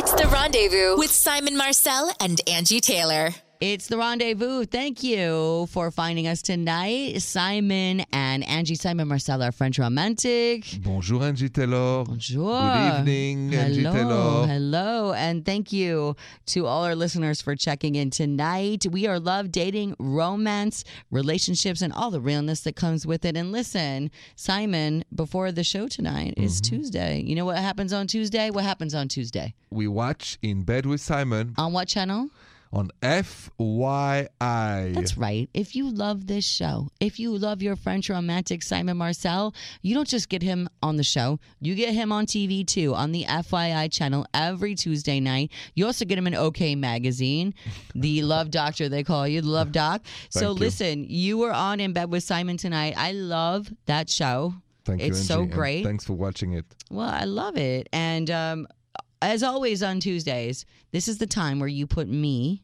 It's the rendezvous with Simon Marcel and Angi Taylor. It's the rendezvous. Thank you for finding us tonight. Simon and Angi Simon Marcel are French romantic. Bonjour Angi Taylor. Bonjour. Good evening, Angi Hello. Taylor. Hello. And thank you to all our listeners for checking in tonight. We are love, dating, romance, relationships, and all the realness that comes with it. And listen, Simon, before the show tonight is Mm-hmm. Tuesday. You know what happens on Tuesday? What happens on Tuesday? We watch In Bed with Simon On what channel? On FYI. That's right. If you love this show, if you love your French romantic Simon Marcel, you don't just get him on the show, you get him on TV too, on the FYI channel every Tuesday night. You also get him in OK Magazine, the Love Doctor, they call you, the Love Doc. so you. listen, you were on In Bed with Simon tonight. I love that show. Thank you, it's Angi, so and great. Thanks for watching it. Well, I love it. And um, as always on Tuesdays, this is the time where you put me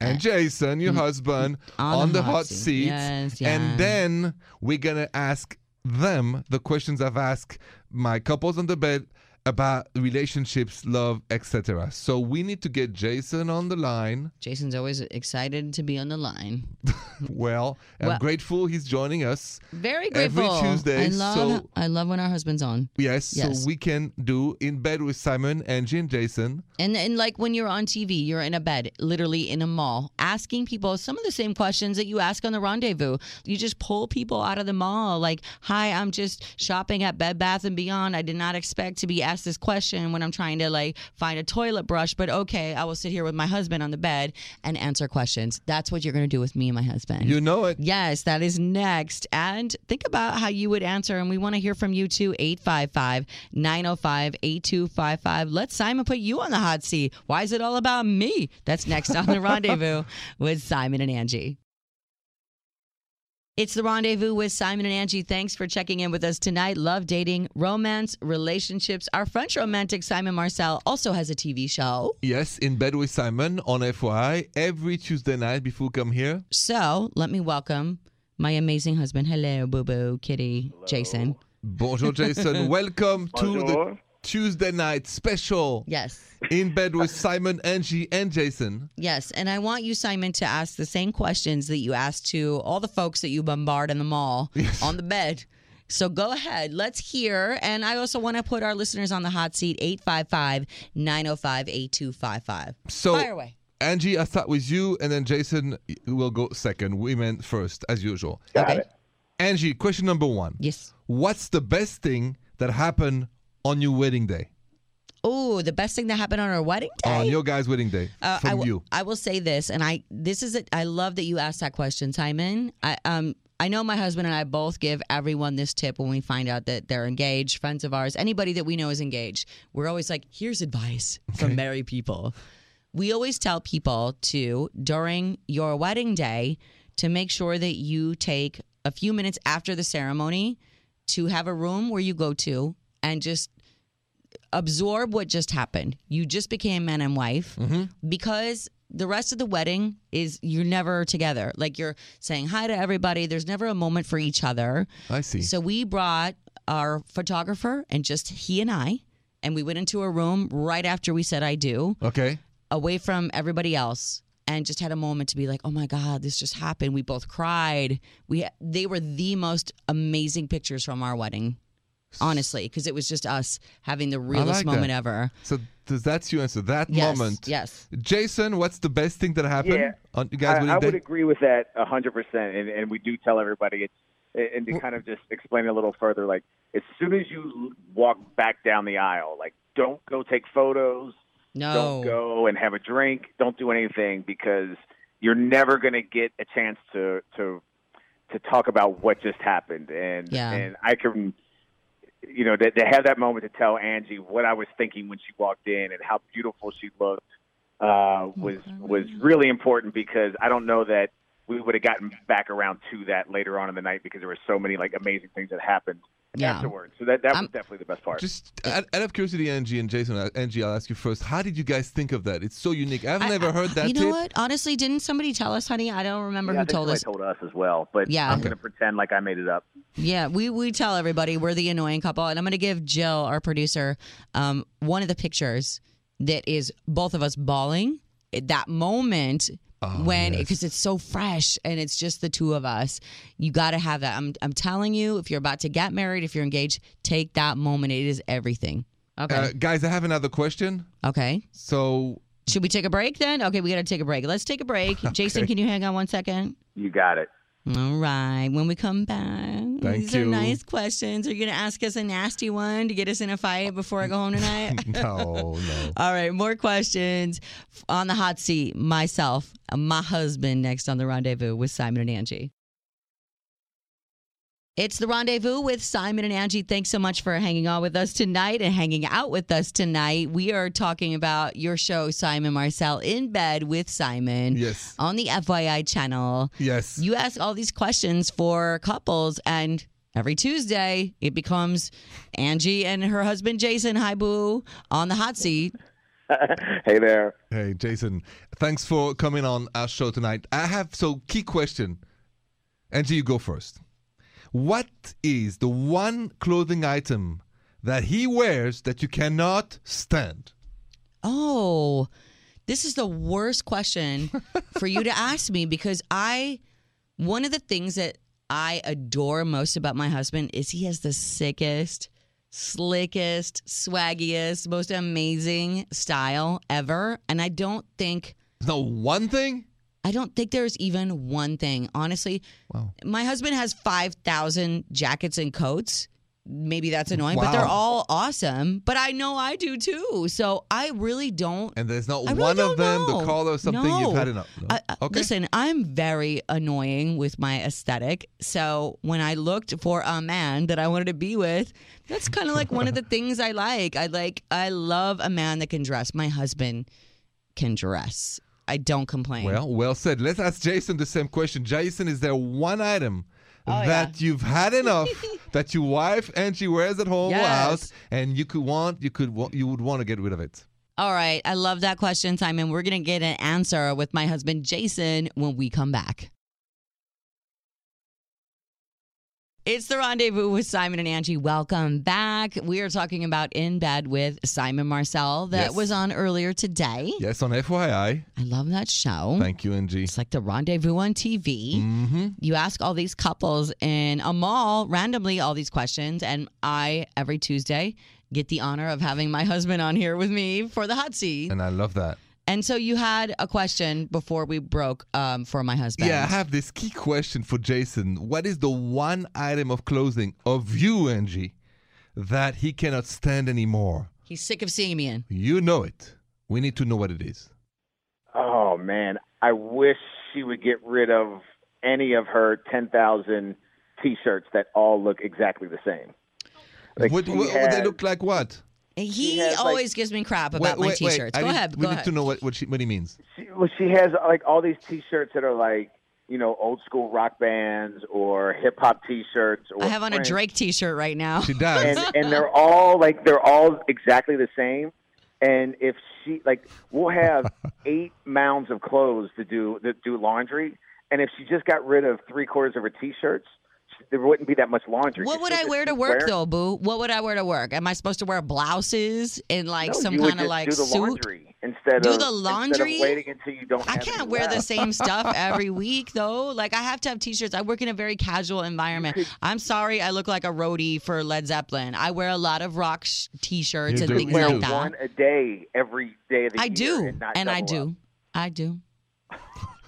And Jason, your husband, Uh. On on, the the hot hot seat. seat. Yes, yeah. And then we're going to ask them the questions I've asked my couples on the bed about relationships, love, etc. So we need to get Jason on the line. Jason's always excited to be on the line. Well, I'm Well- grateful he's joining us. Very grateful. Every. Tuesday, I love so- I love when our husband's on. Yes, Yes. so we can do In Bed with Simon, Angi, and Jason. And and like when you're on TV, you're in a bed, literally in a mall, asking people some of the same questions that you ask on the rendezvous. You just pull people out of the mall like, "Hi, I'm just shopping at Bed Bath and Beyond. I did not expect to be asked this question when I'm trying to like find a toilet brush, but okay, I will sit here with my husband on the bed and answer questions." That's what you're going to do with me and my husband. You know it. Yes, that is next. And think about how you would answer. And we want to hear from you too. 855 905 8255. Let Simon put you on the hot seat. Why is it all about me? That's next on the rendezvous with Simon and Angi. It's the rendezvous with Simon and Angi. Thanks for checking in with us tonight. Love dating, romance, relationships. Our French romantic Simon Marcel also has a TV show. Yes, In Bed with Simon on FYI every Tuesday night before we come here. So let me welcome my amazing husband. Hello, boo boo, kitty, Jason. Bonjour, Jason. Welcome to the Bonjour. Tuesday night special Yes. In Bed with Simon, Angi, and Jason. Yes, and I want you, Simon, to ask the same questions that you asked to all the folks that you bombard in the mall on the bed. So go ahead. Let's hear. And I also want to put our listeners on the hot seat 855 905 8255. So, Fire away. Angi, I'll start with you, and then Jason will go second. Women first, as usual. Got Okay. it. Angi, question number one Yes. What's the best thing that happened on your wedding day? Oh, the best thing that happened on our wedding day? On your guys' wedding day Uh, from I will- you. I will say this, and I this is it. I love that you asked that question, Simon. I um I know my husband and I both give everyone this tip when we find out that they're engaged, friends of ours, anybody that we know is engaged. We're always like, here's advice from married people. We always tell people to during your wedding day to make sure that you take a few minutes after the ceremony to have a room where you go to and just absorb what just happened. You just became man and wife mm-hmm. because the rest of the wedding is you're never together. Like you're saying hi to everybody. There's never a moment for each other. I see. So we brought our photographer and just he and I, and we went into a room right after we said I do, okay. away from everybody else. And just had a moment to be like, "Oh my God, this just happened." We both cried. We they were the most amazing pictures from our wedding, honestly, because it was just us having the realest like moment that. ever. So does that's your answer? That Yes, moment. yes. Jason, what's the best thing that happened Yeah. on you guys' I, I day? would agree with that a hundred percent, and and we do tell everybody it's and to kind of just explain it a little further. Like as soon as you walk back down the aisle, like don't go take photos, No. don't go and have a drink, don't do anything because you're never going to get a chance to to to talk about what just happened. And Yeah. and I can you know to, to have that moment to tell Angi what I was thinking when she walked in and how beautiful she looked uh, was was really important because I don't know that we would have gotten back around to that later on in the night because there were so many like amazing things that happened Yeah. afterwards. So that that I'm- was definitely the best part. Just out, out of curiosity, Angi and Jason, uh, Angi, I'll ask you first. How did you guys think of that? It's so unique. I've never heard that You know tip. what? Honestly, didn't somebody tell us, honey? I don't remember yeah, I who think told us. told us as well, but Yeah. I'm Okay. going to pretend like I made it up. Yeah, we, we tell everybody we're the annoying couple. And I'm going to give Jill, our producer, um, one of the pictures that is both of us bawling at that moment Oh, when yes. because it's so fresh and it's just the two of us. You got to have that. I'm I'm telling you, if you're about to get married, if you're engaged, take that moment. It is everything. Okay. Uh, guys, I have another question. okay. So, Should we take a break then? Okay, we got to take a break. Let's take a break. Jason, can you hang on one second? You got it. All right. When we come back, Thank these you. are nice questions. Are you going to ask us a nasty one to get us in a fight before I go home tonight? no, no. All right, more questions on the hot seat. Myself, my husband, next on the rendezvous with Simon and Angi. It's the rendezvous with Simon and Angi. Thanks so much for hanging on with us tonight and hanging out with us tonight. We are talking about your show, Simon Marcel, in bed with Simon Yes. on the FYI channel. Yes. You ask all these questions for couples, and every Tuesday it becomes Angi and her husband Jason, hi boo, on the hot seat. hey there. Hey, Jason. Thanks for coming on our show tonight. I have so key question. Angi, you go first. What is the one clothing item that he wears that you cannot stand? Oh, this is the worst question for you to ask me because I, one of the things that I adore most about my husband is he has the sickest, slickest, swaggiest, most amazing style ever. And I don't think. The one thing? I don't think there's even one thing. Honestly, Wow. my husband has 5,000 jackets and coats. Maybe that's annoying, but they're all awesome. But I know I do too. So I really don't. And there's not really one of them, know. the color, something No. you've had enough. No? I, I- okay. Listen, I'm very annoying with my aesthetic. So when I looked for a man that I wanted to be with, that's kind of like one of the things I like. I like, I love a man that can dress. My husband can dress. I don't complain. Well, well said. Let's ask Jason the same question. Jason, is there one item Oh, that you've had enough that your wife Angi wears at home or Yes. house, and you could want, you could, you would want to get rid of it? All right. I love that question, Simon. We're going to get an answer with my husband, Jason, when we come back. It's the rendezvous with Simon and Angi. Welcome back. We are talking about In Bed with Simon Marcel that Yes. was on earlier today. Yes, on FYI. I love that show. Thank you, Angi. It's like the rendezvous on TV. Mm-hmm. You ask all these couples in a mall randomly all these questions, and I every Tuesday get the honor of having my husband on here with me for the hot seat. And I love that. And so you had a question before we broke um, for my husband. Yeah, I have this key question for Jason. What is the one item of clothing of you, Angi, that he cannot stand anymore? He's sick of seeing me in. You know it. We need to know what it is. Oh man, I wish she would get rid of any of her ten thousand T-shirts that all look exactly the same. Like, what, she what- what they look like what? He has, like- always gives me crap about my t-shirts. I Go need- ahead. We Go need ahead. to know what, what, she, what he means. She, well, she has like all these T-shirts that are like you know old school rock bands or hip hop T-shirts. Or I have on a Drake t-shirt right now. She does. and and they're all like they're all exactly the same. And if she like, we'll have eight mounds of clothes to do that do laundry. And if she just got rid of three quarters of her T-shirts, there wouldn't be that much laundry. What would I wear to work wearing- though, Boo? What would I wear to work? Am I supposed to wear blouses and like No, some kind of like do the suit? laundry instead Do of the instead laundry? of waiting until you don't. I have can't any wear the same stuff every week though. Like I have to have t-shirts. I work in a very casual environment. I'm sorry, I look like a roadie for Led Zeppelin. I wear a lot of rock sh- t-shirts You and do. things You like do. that. one a day every day of the I year do, and, not and I double up. do, I do.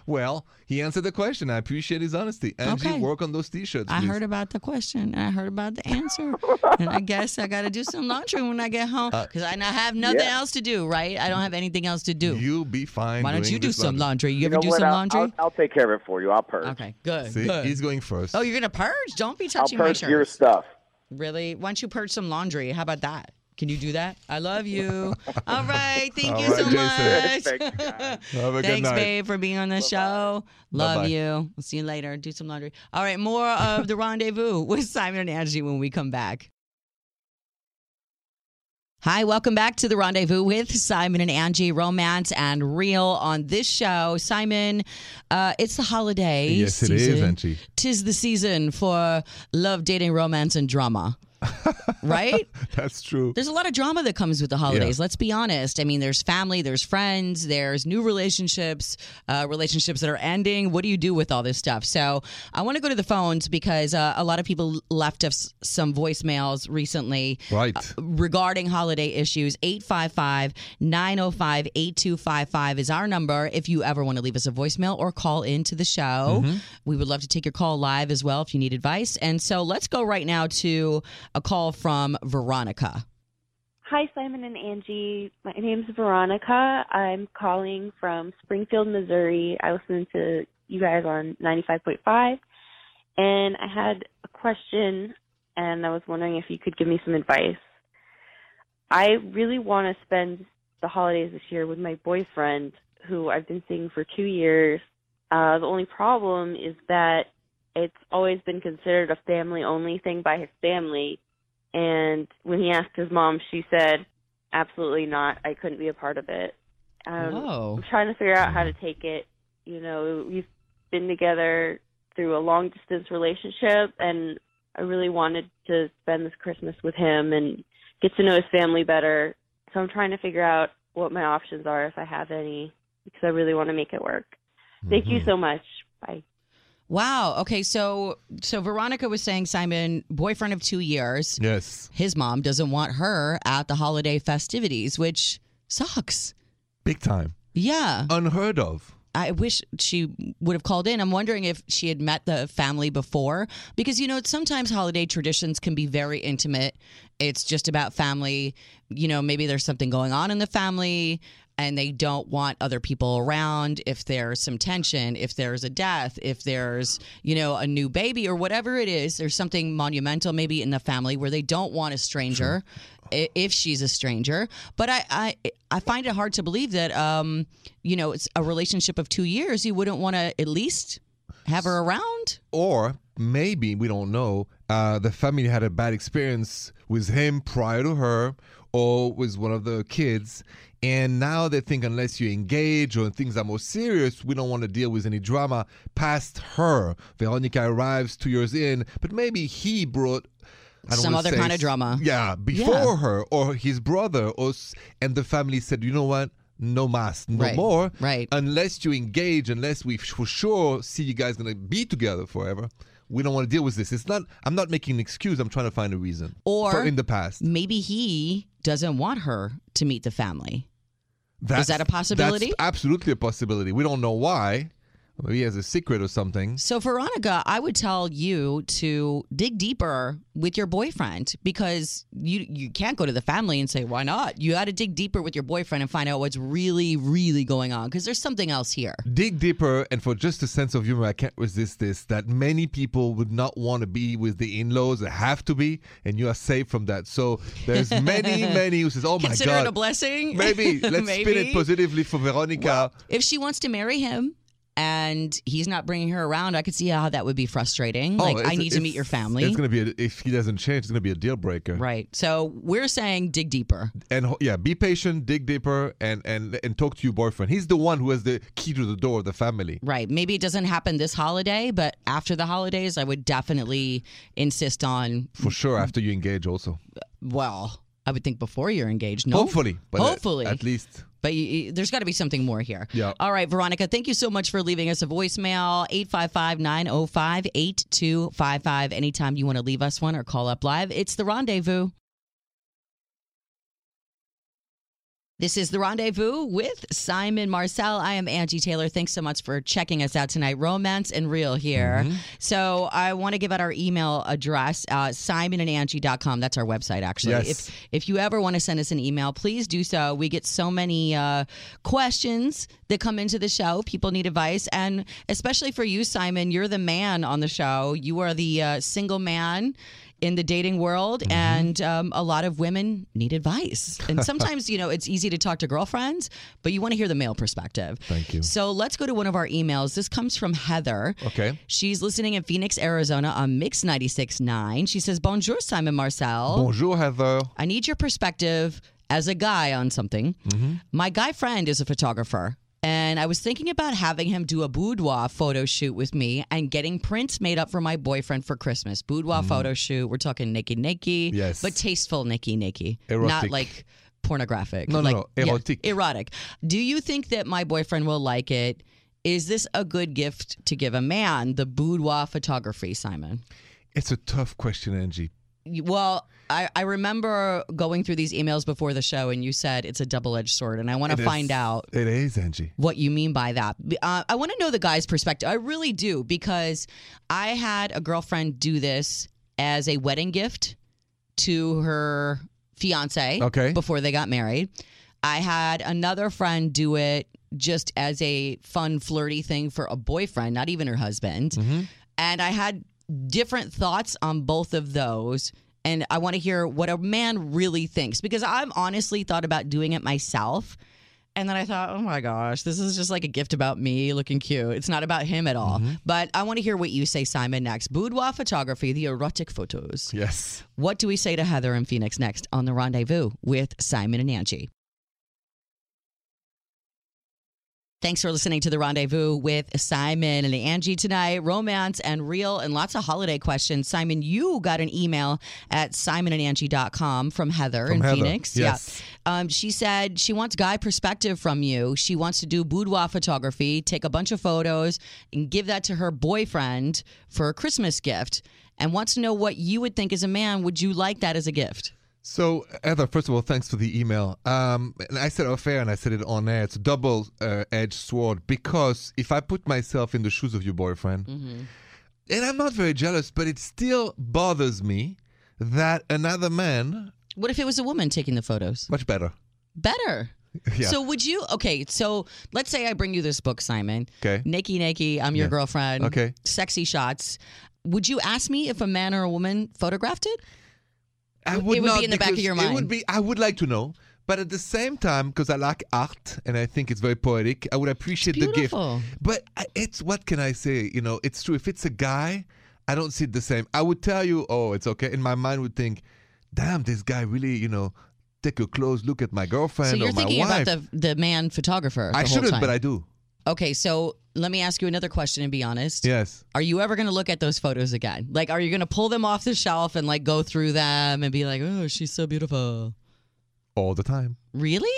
Well, he answered the question. I appreciate his honesty. Angi, Okay. work on those t-shirts. I heard about the question. and I heard about the answer, and I guess I got to do some laundry when I get home uh, because I not have nothing Yeah. else to do. Right? I don't have anything else to do. You'll be fine. Why don't doing you do some laundry. laundry? You, You ever do what? some I'll- laundry? I'll, I'll take care of it for you. I'll purge. okay, good. See, good. he's going first. Oh, you're gonna purge? Don't be touching I'll touching my purge shirts. your stuff. Really? Why don't you purge some laundry? How about that? Can you do that? I love you. All right. Thank All you right, so Jason. much. Thank you, guys. Have a good Thanks, night. babe, for being on the show. Love Bye-bye. you. We'll see you later. Do some laundry. All right. More of the rendezvous with Simon and Angi when we come back. Hi, welcome back to the rendezvous with Simon and Angi, romance and real on this show. Simon, uh, it's the holiday Yes, it is, season. Angi. Tis the season for love, dating, romance, and drama. right? That's true. There's a lot of drama that comes with the holidays. Let's be honest. I mean, there's family, there's friends, there's new relationships, uh, relationships that are ending. What do you do with all this stuff? So I want to go to the phones because uh, a lot of people left us some voicemails recently Right. uh, regarding holiday issues. 855 905 8255 is our number if you ever want to leave us a voicemail or call into the show. We would love to take your call live as well if you need advice. And so let's go right now to a call from Veronica. Hi, Simon and Angi. My name's Veronica. I'm calling from Springfield, Missouri. I listen to you guys on 95.5, and I had a question, and I was wondering if you could give me some advice. I really want to spend the holidays this year with my boyfriend, who I've been seeing for two years. Uh, the only problem is that it's always been considered a family only thing by his family. And when he asked his mom, she said, absolutely not. I couldn't be a part of it. Um, Whoa. I'm trying to figure out how to take it. You know, we've been together through a long distance relationship, and I really wanted to spend this Christmas with him and get to know his family better. So I'm trying to figure out what my options are if I have any, because I really want to make it work. Thank you so much. Bye. Wow. Okay. So, so Veronica was saying, Simon, boyfriend of two years, Yes. his mom doesn't want her at the holiday festivities, which sucks. Big time. Yeah. Unheard of. I wish she would have called in. I'm wondering if she had met the family before because you know sometimes holiday traditions can be very intimate. It's just about family. You know, maybe there's something going on in the family and they don't want other people around if there's some tension, if there's a death, if there's, you know, a new baby or whatever it is, there's something monumental maybe in the family where they don't want a stranger i if she's a stranger. But I, I I find it hard to believe that um, you know, it's a relationship of two years, you wouldn't want to at least have her around. Or maybe, we don't know, uh, the family had a bad experience with him prior to her or with one of the kids. And now they think unless you engage or things are more serious, we don't want to deal with any drama past her. Veronica arrives two years in, but maybe he brought. Some other kind of drama. Yeah, before her or his brother, or and the family said, you know what? No mass, no Right, more. right. Unless you engage, unless we for sure see you guys gonna be together forever, we don't want to deal with this. It's not. I'm not making an excuse. I'm trying to find a reason. Or for in the past, Maybe he doesn't want her to meet the family. that's, that a possibility? That's absolutely a possibility. We don't know why. Maybe he has a secret or something. So, Veronica, I would tell you to dig deeper with your boyfriend because you you can't go to the family and say why not. You got to dig deeper with your boyfriend and find out what's really really going on because there's something else here. dig deeper and for just a sense of humor i can't resist this that many people would not want to be with the in-laws they have to be and you are safe from that so there's many many who says oh my Consider god it a blessing. maybe let's spin it positively for veronica If she wants to marry him and he's not bringing her around, I could see how that would be frustrating. Oh, like, I need to meet your family. it's gonna be a, if he doesn't change it's gonna be a deal breaker Right. So we're saying dig deeper. and yeah be patient dig deeper and and and talk to your boyfriend he's the one who has the key to the door of the family Right. Maybe it doesn't happen this holiday, but after the holidays, I would definitely insist on, for sure after you engage also well, I would think before you're engaged. No. hopefully at- uh, Hopefully. at least But you, there's got to be something more here. Yeah. All right, Veronica, thank you so much for leaving us a voicemail 855 905 8255. Anytime you want to leave us one or call up live, it's the rendezvous. This is the rendezvous with Simon Marcel. I am Angi Taylor. Thanks so much for checking us out tonight. Romance and real here. Mm-hmm. So I want to give out our email address, uh, simonandangie.com. That's our website, actually. Yes. If if you ever want to send us an email, please do so. We get so many uh, questions that come into the show. People need advice. And especially for you, Simon, you're the man on the show. You are the uh, single man in the dating world, Mm-hmm. and um, a lot of women need advice. And sometimes, you know, it's easy to talk to girlfriends, but you want to hear the male perspective. Thank you. So let's go to one of our emails. This comes from Heather. Okay. She's listening in Phoenix, Arizona on Mix 96.9. She says, Bonjour, Simon Marcel. bonjour heather I need your perspective as a guy on something. Mm-hmm. My guy friend is a photographer. And I was thinking about having him do a boudoir photo shoot with me and getting prints made up for my boyfriend for Christmas. Boudoir photo shoot. We're talking Nikki Nikki. Mm. Yes. But tasteful Nikki Nikki. Not like pornographic. No, no, like, no, yeah, erotic. erotic. Do you think that my boyfriend will like it? Is this a good gift to give a man, the boudoir photography, Simon? It's a tough question, Angi. Well, I, I remember going through these emails before the show, and you said it's a double edged sword, and I want to find out It is, Angi. what you mean by that. Uh, I want to know the guy's perspective. I really do because I had a girlfriend do this as a wedding gift to her fiance Okay. before they got married. I had another friend do it just as a fun, flirty thing for a boyfriend, not even her husband. Mm-hmm. And I had different thoughts on both of those. And I want to hear what a man really thinks because I've honestly thought about doing it myself. And then I thought, oh my gosh, this is just like a gift about me looking cute. It's not about him at all. Mm-hmm. But I want to hear what you say, Simon, next. Boudoir photography, the erotic photos. Yes. What do we say to Heather and Phoenix next on the rendezvous with Simon and Angi? Thanks for listening to the rendezvous with Simon and Angi tonight. Romance and real and lots of holiday questions. Simon, you got an email at simonandangie.com from Heather From in Heather, Phoenix. yes. Yeah. Um, she said she wants guy perspective from you. She wants to do boudoir photography, take a bunch of photos, and give that to her boyfriend for a Christmas gift, and wants to know what you would think as a man. Would you like that as a gift? So, Heather, first of all, thanks for the email. Um, and I said off air and I said it on air. It's a double uh, edged sword because if I put myself in the shoes of your boyfriend, and I'm not very jealous, but it still bothers me that another man, What if it was a woman taking the photos? much better. Better. Yeah. So would you? Okay, so let's say I bring you this book, Simon. Okay. Nikki, Nikki, I'm your Yeah. girlfriend. Okay. Sexy shots. Would you ask me if a man or a woman photographed it? I It would would not be in the back of your It would mind. be. I would like to know, but at the same time, because I like art and I think it's very poetic, I would appreciate the gift. But it's what can I say? You know, it's true. If it's a guy, I don't see it the same. I would tell you, oh, it's okay. In my mind, would think, damn, this guy really, you know, take a close look at my girlfriend So you're or my thinking wife. about the the man photographer. I shouldn't, but I do. Okay, so let me ask you another question and be honest. Yes. Are you ever going to look at those photos again? Like, are you going to pull them off the shelf and like go through them and be like, oh, she's so beautiful? All the time. Really?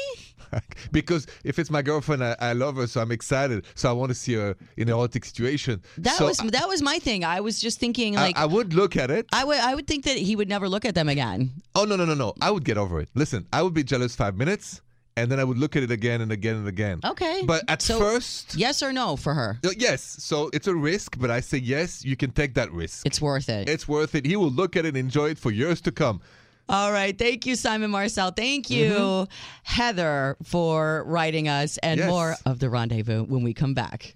because if it's my girlfriend, I, I love her, so I'm excited. So I want to see her in an erotic situation. That so was that was my thing. I was just thinking I, like I would look at it. I would I would think that he would never look at them again. Oh no no no no! I would get over it. Listen, I would be jealous five minutes, and then I would look at it again and again and again. Okay. But at So- first, Yes or no for her? Uh, yes. So it's a risk, but I say yes. You can take that risk. It's worth it. It's worth it. He will look at it and enjoy it for years to come. All right. Thank you, Simon Marcel. Thank you, Heather, for writing us and Yes. more of the rendezvous when we come back.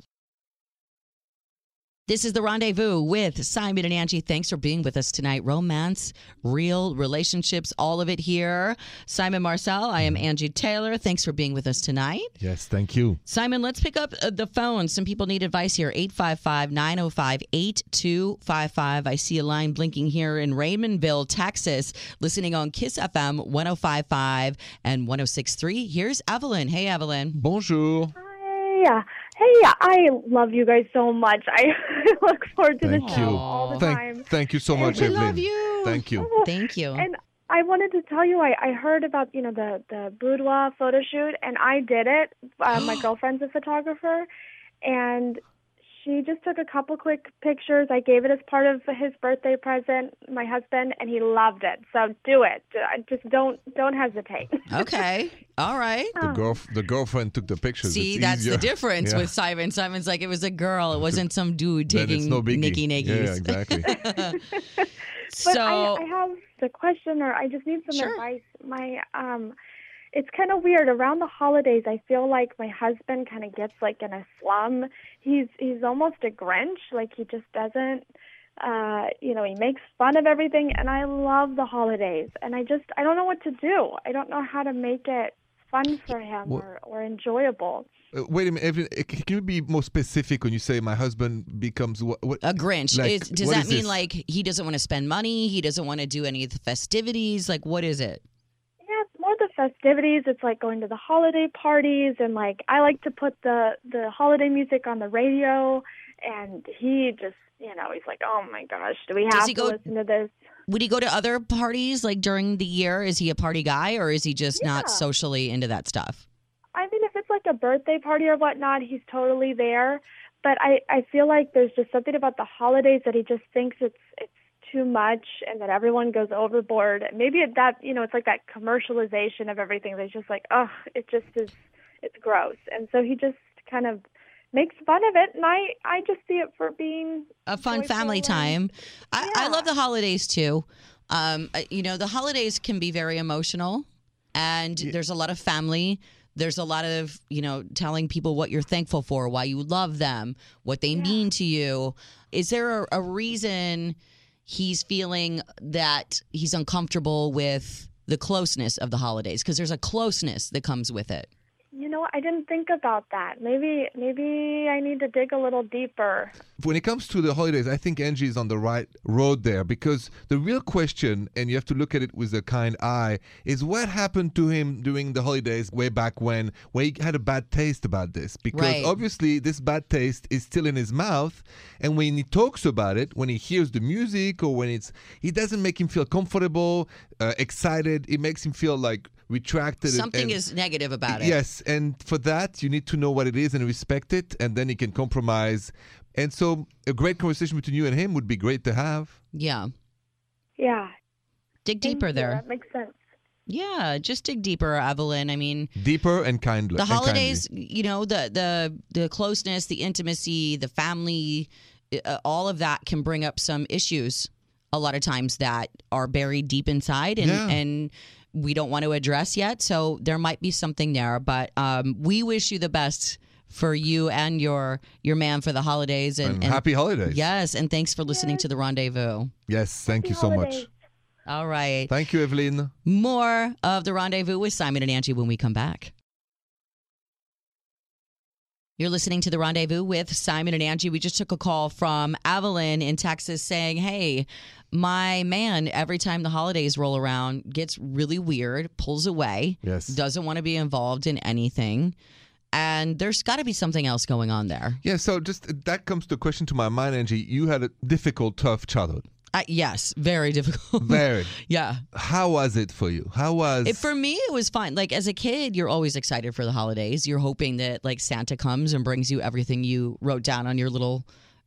This is the rendezvous with Simon and Angi. Thanks for being with us tonight. Romance, real relationships, all of it here. Simon Marcel, I am Angi Taylor. Thanks for being with us tonight. Yes, thank you. Simon, let's pick up uh, the phone. Some people need advice here. 855 905 8255. I see a line blinking here in Raymondville, Texas, listening on Kiss FM 1055 and 1063. Here's Evelyn. Hey, Evelyn. Bonjour. Hey, hey, I love you guys so much. I look forward to Thank the you. show all the Thank, time. thank you so much, We Evelyn. love you. Thank you. Thank you. And I wanted to tell you, I, I heard about you know the the boudoir photo shoot, and I did it. Uh, my girlfriend's a photographer, and she just took a couple quick pictures. I gave it as part of his birthday present, my husband, and he loved it. So do it. Just don't don't hesitate. Okay. All right. The girl, the girlfriend took the pictures. See, It's that's easier. the difference Yeah. with Simon. Simon's like, it was a girl. It wasn't some dude Then taking it's no biggie. Nicky Nickies. Yeah, exactly. But so, I, I have the question, or I just need some Sure. advice. My um, it's kind of weird. Around the holidays, I feel like my husband kind of gets like in a slum. He's he's almost a Grinch. Like he just doesn't. Uh, you know, he makes fun of everything, and I love the holidays. And I just I don't know what to do. I don't know how to make it fun for him Well- or, or enjoyable. Uh, wait a minute, Evelyn. Can you be more specific when you say my husband becomes what? what A Grinch. Like, is, does what that is mean this? like he doesn't want to spend money? He doesn't want to do any of the festivities? Like, what is it? Yeah, it's more the festivities. It's like going to the holiday parties, and like I like to put the the holiday music on the radio. And he just, you know, he's like, "Oh my gosh, do we have to go- listen to this?" Would he go to other parties like during the year? Is he a party guy or is he just not socially into that stuff? I mean, if it's like a birthday party or whatnot, he's totally there. But I, I feel like there's just something about the holidays that he just thinks it's it's too much and that everyone goes overboard. Maybe it, that you know, it's like that commercialization of everything. That's just like, oh, it just is, it's gross. And so he just kind of makes fun of it, and I, I just see it for being a fun family and- time. I, I love the holidays too. Um, uh, you know, the holidays can be very emotional, and there's a lot of family. There's a lot of you know telling people what you're thankful for, why you love them, what they mean to you. Is there a, a reason he's feeling that he's uncomfortable with the closeness of the holidays? Because there's a closeness that comes with it. You know, I didn't think about that. Maybe maybe I need to dig a little deeper. when it comes to the holidays, I think Angi is on the right road there because the real question, and you have to look at it with a kind eye, is what happened to him during the holidays way back when, when he had a bad taste about this? Because Right. obviously, this bad taste is still in his mouth, and when he talks about it, when he hears the music or when it's, it doesn't make him feel comfortable, uh, excited. It makes him feel like retracted. Something and- is negative about it. Yes, and for that you need to know what it is and respect it, and then you can compromise. And so, a great conversation between you and him would be great to have. Yeah. Yeah. Dig thank deeper you. there. That makes sense. Yeah, just dig deeper, Evelyn. I mean, Deeper and kindly. the and kindly. holidays, you know, the the the closeness, the intimacy, the family, uh, all of that can bring up some issues a lot of times that are buried deep inside and Yeah. and we don't want to address yet. So there might be something there, but um, we wish you the best for you and your your man for the holidays and, And happy holidays. Yes, and thanks for listening to the rendezvous. Yes, thank you so holidays. much. All right. Thank you, Evelyn. More of the rendezvous with Simon and Angi when we come back. You're listening to the rendezvous with Simon and Angi. We just took a call from Evelyn in Texas saying, Hey, my man, every time the holidays roll around, gets really weird, pulls away, Yes. doesn't want to be involved in anything. And there's got to be something else going on there. Yeah, so just that comes to a question to my mind, Angi. You had a difficult, tough childhood. Uh, yes, very difficult. Very. yeah. How was it for you? How was It, for me, it was fine. Like as a kid, you're always excited for the holidays. You're hoping that like Santa comes and brings you everything you wrote down on your little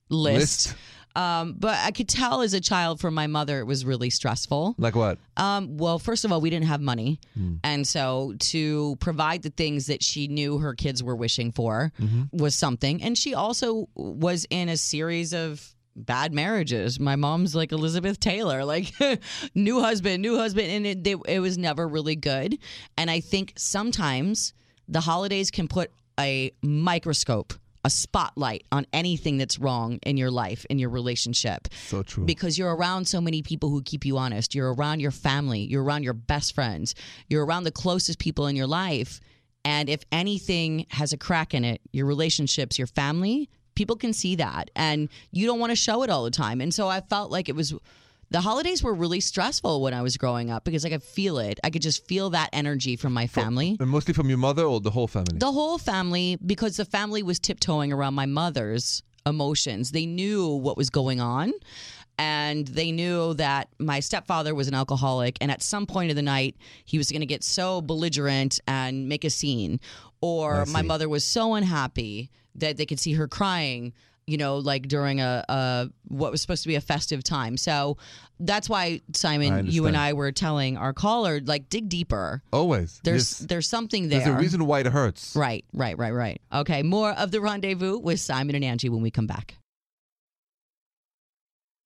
list. List? Um, but I could tell as a child from my mother, it was really stressful. like what? Um, well, first of all, we didn't have money. And so to provide the things that she knew her kids were wishing for was something. And she also was in a series of bad marriages. My mom's like Elizabeth Taylor, like new husband, new husband. And it, they, it was never really good. And I think sometimes the holidays can put a microscope. A spotlight on anything that's wrong in your life, in your relationship So true. because you're around so many people who keep you honest. You're around your family, you're around your best friends, you're around the closest people in your life. And if anything has a crack in it, your relationships, your family, people can see that. And you don't want to show it all the time. And so I felt like it was the holidays were really stressful when I was growing up because I could feel it. I could just feel that energy from my family. and mostly from your mother or the whole family? The whole family, because the family was tiptoeing around my mother's emotions. They knew what was going on. And they knew that my stepfather was an alcoholic. And at some point of the night, he was going to get so belligerent and make a scene. Or my see. mother was so unhappy that they could see her crying, you know, like during a, a what was supposed to be a festive time. So that's why, Simon, you and. I were telling our caller, like, dig deeper. Always. There's Yes. there's something there. There's a reason why it hurts. Right, right, right, right. Okay, more of the rendezvous with Simon and Angi when we come back.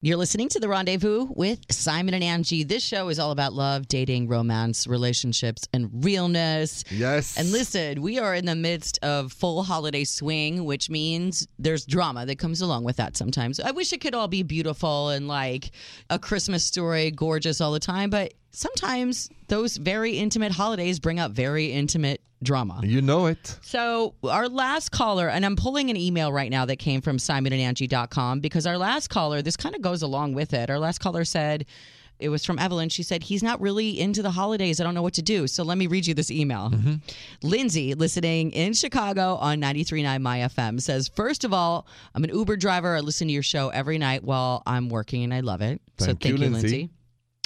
You're listening to the rendezvous with Simon and Angi. This show is all about love, dating, romance, relationships, and realness. Yes. And listen, we are in the midst of full holiday swing, which means there's drama that comes along with that sometimes. I wish it could all be beautiful and like a Christmas story, gorgeous all the time, but sometimes those very intimate holidays bring up very intimate drama. You know it. So our last caller, and I'm pulling an email right now that came from simonandangie.com because our last caller, this kind of goes along with it. Our last caller said It was from Evelyn. She said, He's not really into the holidays. I don't know what to do. So let me read you this email. Mm-hmm. Lindsay, listening in Chicago on 93.9 My FM, says, First of all, I'm an Uber driver. I listen to your show every night while I'm working, and I love it. so Thank thank you, you, Lindsay. Lindsay.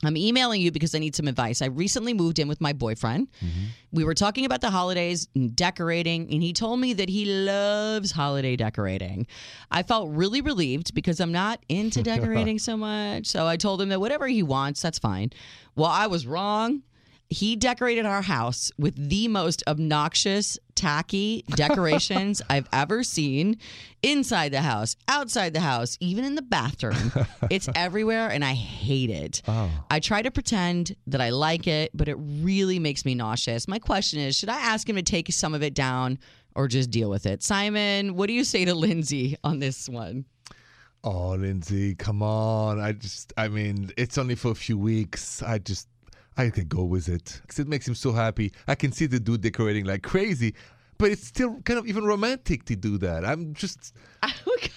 I'm emailing you because I need some advice. I recently moved in with my boyfriend. Mm-hmm. We were talking about the holidays and decorating, and he told me that he loves holiday decorating. I felt really relieved because I'm not into decorating so much. So I told him that whatever he wants, that's fine. Well, I was wrong. He decorated our house with the most obnoxious, tacky decorations I've ever seen inside the house, outside the house, even in the bathroom. it's everywhere and I hate it. Oh. I try to pretend that I like it, but it really makes me nauseous. My question is should I ask him to take some of it down or just deal with it? Simon, what do you say to Lindsay on this one? Oh, Lindsay, come on. I just, I mean, it's only for a few weeks. I just, I could go with it. 'Cause it makes him so happy. I can see the dude decorating like crazy, but it's still kind of even romantic to do that. I'm just, I would,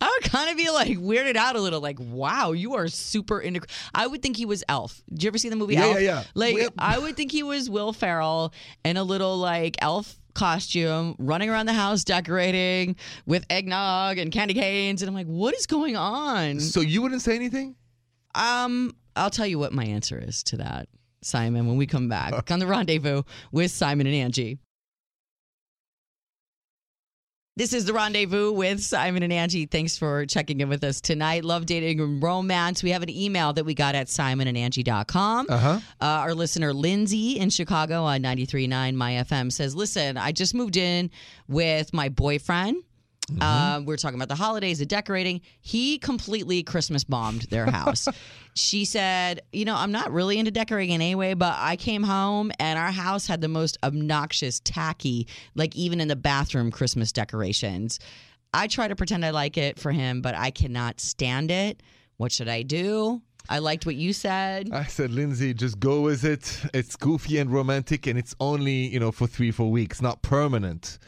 I would kind of be like weirded out a little, like, wow, you are super into. I would think he was Elf. Did you ever see the movie Yeah, Elf? yeah, yeah. Like, Well- I would think he was Will Ferrell in a little like elf costume, running around the house decorating with eggnog and candy canes, and I'm like, what is going on? so you wouldn't say anything? Um, I'll tell you what my answer is to that, Simon, when we come back on the rendezvous with Simon and Angi. This is the rendezvous with Simon and Angi. Thanks for checking in with us tonight. Love dating and romance. We have an email that we got at simonandangie.com. Uh huh. Uh, our listener Lindsay in Chicago on 93.9 My FM says, Listen, I just moved in with my boyfriend. Um, we're talking about the holidays, the decorating. He completely Christmas bombed their house. she said, You know, I'm not really into decorating anyway, but I came home and our house had the most obnoxious, tacky, like even in the bathroom, Christmas decorations. I try to pretend I like it for him, but I cannot stand it. What should I do? I liked what you said. I said, Lindsay, just go with it. It's goofy and romantic, and it's only, you know, for three, four weeks, not permanent.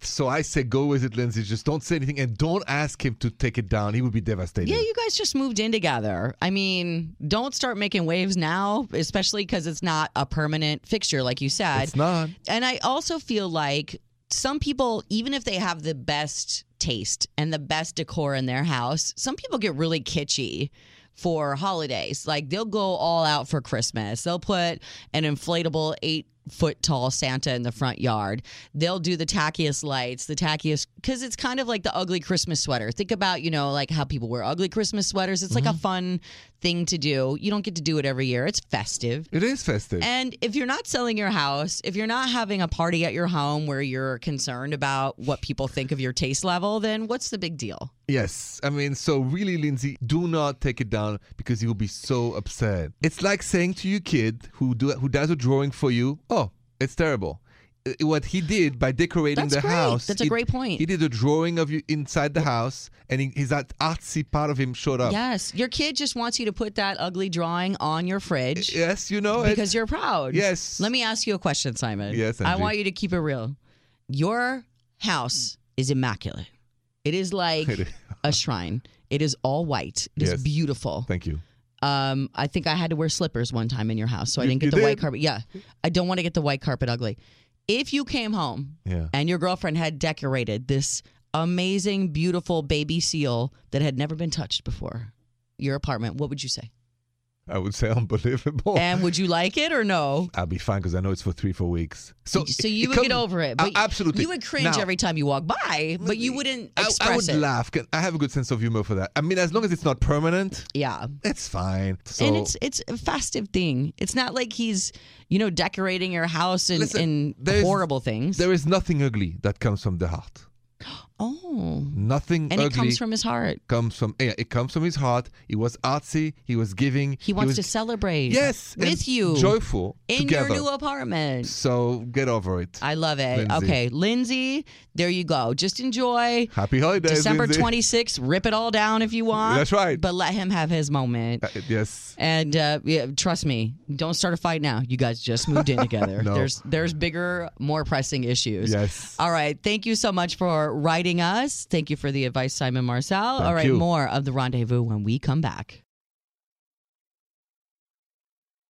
So I said, go with it, Lindsay. Just don't say anything and don't ask him to take it down. He would be devastated. Yeah, you guys just moved in together. I mean, don't start making waves now, especially because it's not a permanent fixture, like you said. it's not. And I also feel like some people, even if they have the best taste and the best decor in their house, some people get really kitschy for holidays. Like they'll go all out for Christmas. They'll put an inflatable eight foot tall Santa in the front yard. They'll do the tackiest lights, the tackiest, because it's kind of like the ugly Christmas sweater. Think about, you know, like how people wear ugly Christmas sweaters. It's like a mm-hmm. fun thing to do. You don't get to do it every year, it's festive. It is festive. And if you're not selling your house, if you're not having a party at your home where you're concerned about what people think of your taste level, then what's the big deal? Yes, I mean, so really, Lindsay, do not take it down because you will be so upset. It's like saying to your kid who do who does a drawing for you, "Oh, it's terrible." What he did by decorating That's the great. house, That's a great point. He did a drawing of you inside the house, and he, his that artsy part of him showed up. Yes, your kid just wants you to put that ugly drawing on your fridge Yes, you know it. because you're proud. Yes. Let me ask you a question, Simon. Yes, I want you to keep it real. Your house is immaculate. It is like It is. a shrine. It is all white. It is Yes. beautiful. Thank you. Um, I think I had to wear slippers one time in your house, so I You- didn't get the white carpet. Yeah, I don't want to get the white carpet ugly. If you came home Yeah. and your girlfriend had decorated this amazing, beautiful baby seal that had never been touched before your apartment, what would you say? I would say unbelievable. And would you like it or no? I'll be fine because I know it's for three, four weeks. So, So you would comes- get over it, Uh, but absolutely. you would cringe Now- every time you walk by, but you wouldn't I, express I would it. laugh. I have a good sense of humor for that. I mean, as long as it's not permanent, Yeah. it's fine. So, and it's it's a festive thing. It's not like he's, you know, decorating your house and, Listen, and horrible things. there is nothing ugly that comes from the heart. oh. Nothing And ugly it comes from his heart. comes from yeah, it comes from his heart. He was artsy. He was giving. He wants was, to celebrate yes with you joyful in together. your new apartment. so get over it. I love it. Lindsay. Okay, Lindsay, there you go. Just enjoy Happy holidays, December Lindsay. 26th. Rip it all down if you want. That's right. But let him have his moment. Uh, yes. And uh, yeah, trust me, don't start a fight now. You guys just moved in together. No. There's there's bigger, more pressing issues. Yes. All right. Thank you so much for writing us. Thank you for the advice, Simon Marcel. Thank All right, you. more of the rendezvous when we come back.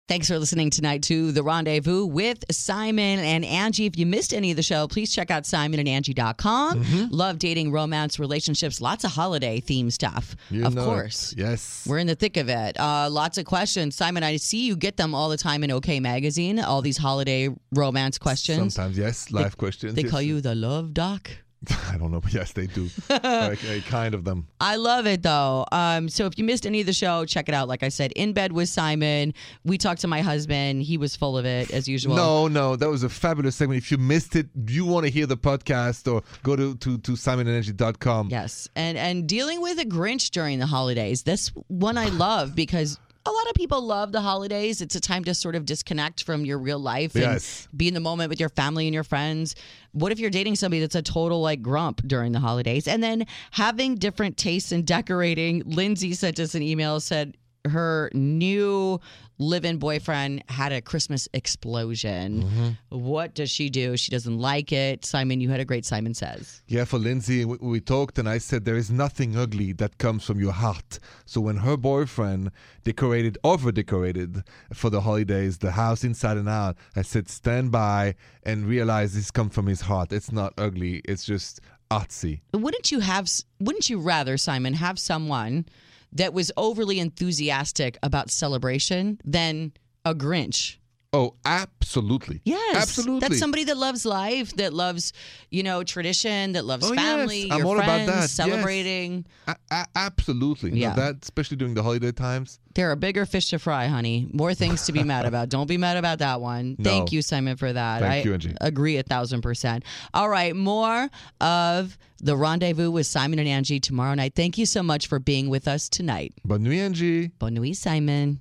Thanks for listening tonight to The Rendezvous with Simon and Angi. If you missed any of the show, please check out simonandangie.com. Mm-hmm. Love dating, romance, relationships, lots of holiday theme stuff. You of know it. course. Yes. We're in the thick of it. Uh, lots of questions. Simon, I see you get them all the time in OK Magazine, all these holiday romance questions. Sometimes, yes. Life questions. They yes. call you the love doc. I don't know, but yes, they do. like, a kind of them. I love it though. Um, so if you missed any of the show, check it out. Like I said, in bed with Simon. We talked to my husband. He was full of it as usual. No, no, that was a fabulous segment. If you missed it, you want to hear the podcast or go to, to, to simonandangi.com. Yes, and and dealing with a Grinch during the holidays. This one I love because a lot of people love the holidays. It's a time to sort of disconnect from your real life and be in the moment with your family and your friends. What if you're dating somebody that's a total like grump during the holidays? And then having different tastes in decorating. Lindsay sent us an email said her new live-in boyfriend had a Christmas explosion. Mm-hmm. What does she do? She doesn't like it. Simon, you had a great Simon says. Yeah, for Lindsay, we, we talked and I said there is nothing ugly that comes from your heart. So when her boyfriend decorated, over decorated for the holidays, the house inside and out, I said stand by and realize this comes from his heart. It's not ugly. It's just artsy. wouldn't you have wouldn't you rather simon have someone that was overly enthusiastic about celebration than a grinch Oh, absolutely. yes absolutely. that's somebody that loves life that loves you know tradition that loves Oh, yes. family I'm your all about friends that. Yes. celebrating A- a- absolutely. No, Yeah. that especially during the holiday times. there are bigger fish to fry honey more things to be mad about don't be mad about that one No. thank you simon for that Thank i you, Angi. agree a thousand percent all right more of the rendezvous with simon and angi tomorrow night thank you so much for being with us tonight Bonne nuit, Angi. bonne nuit simon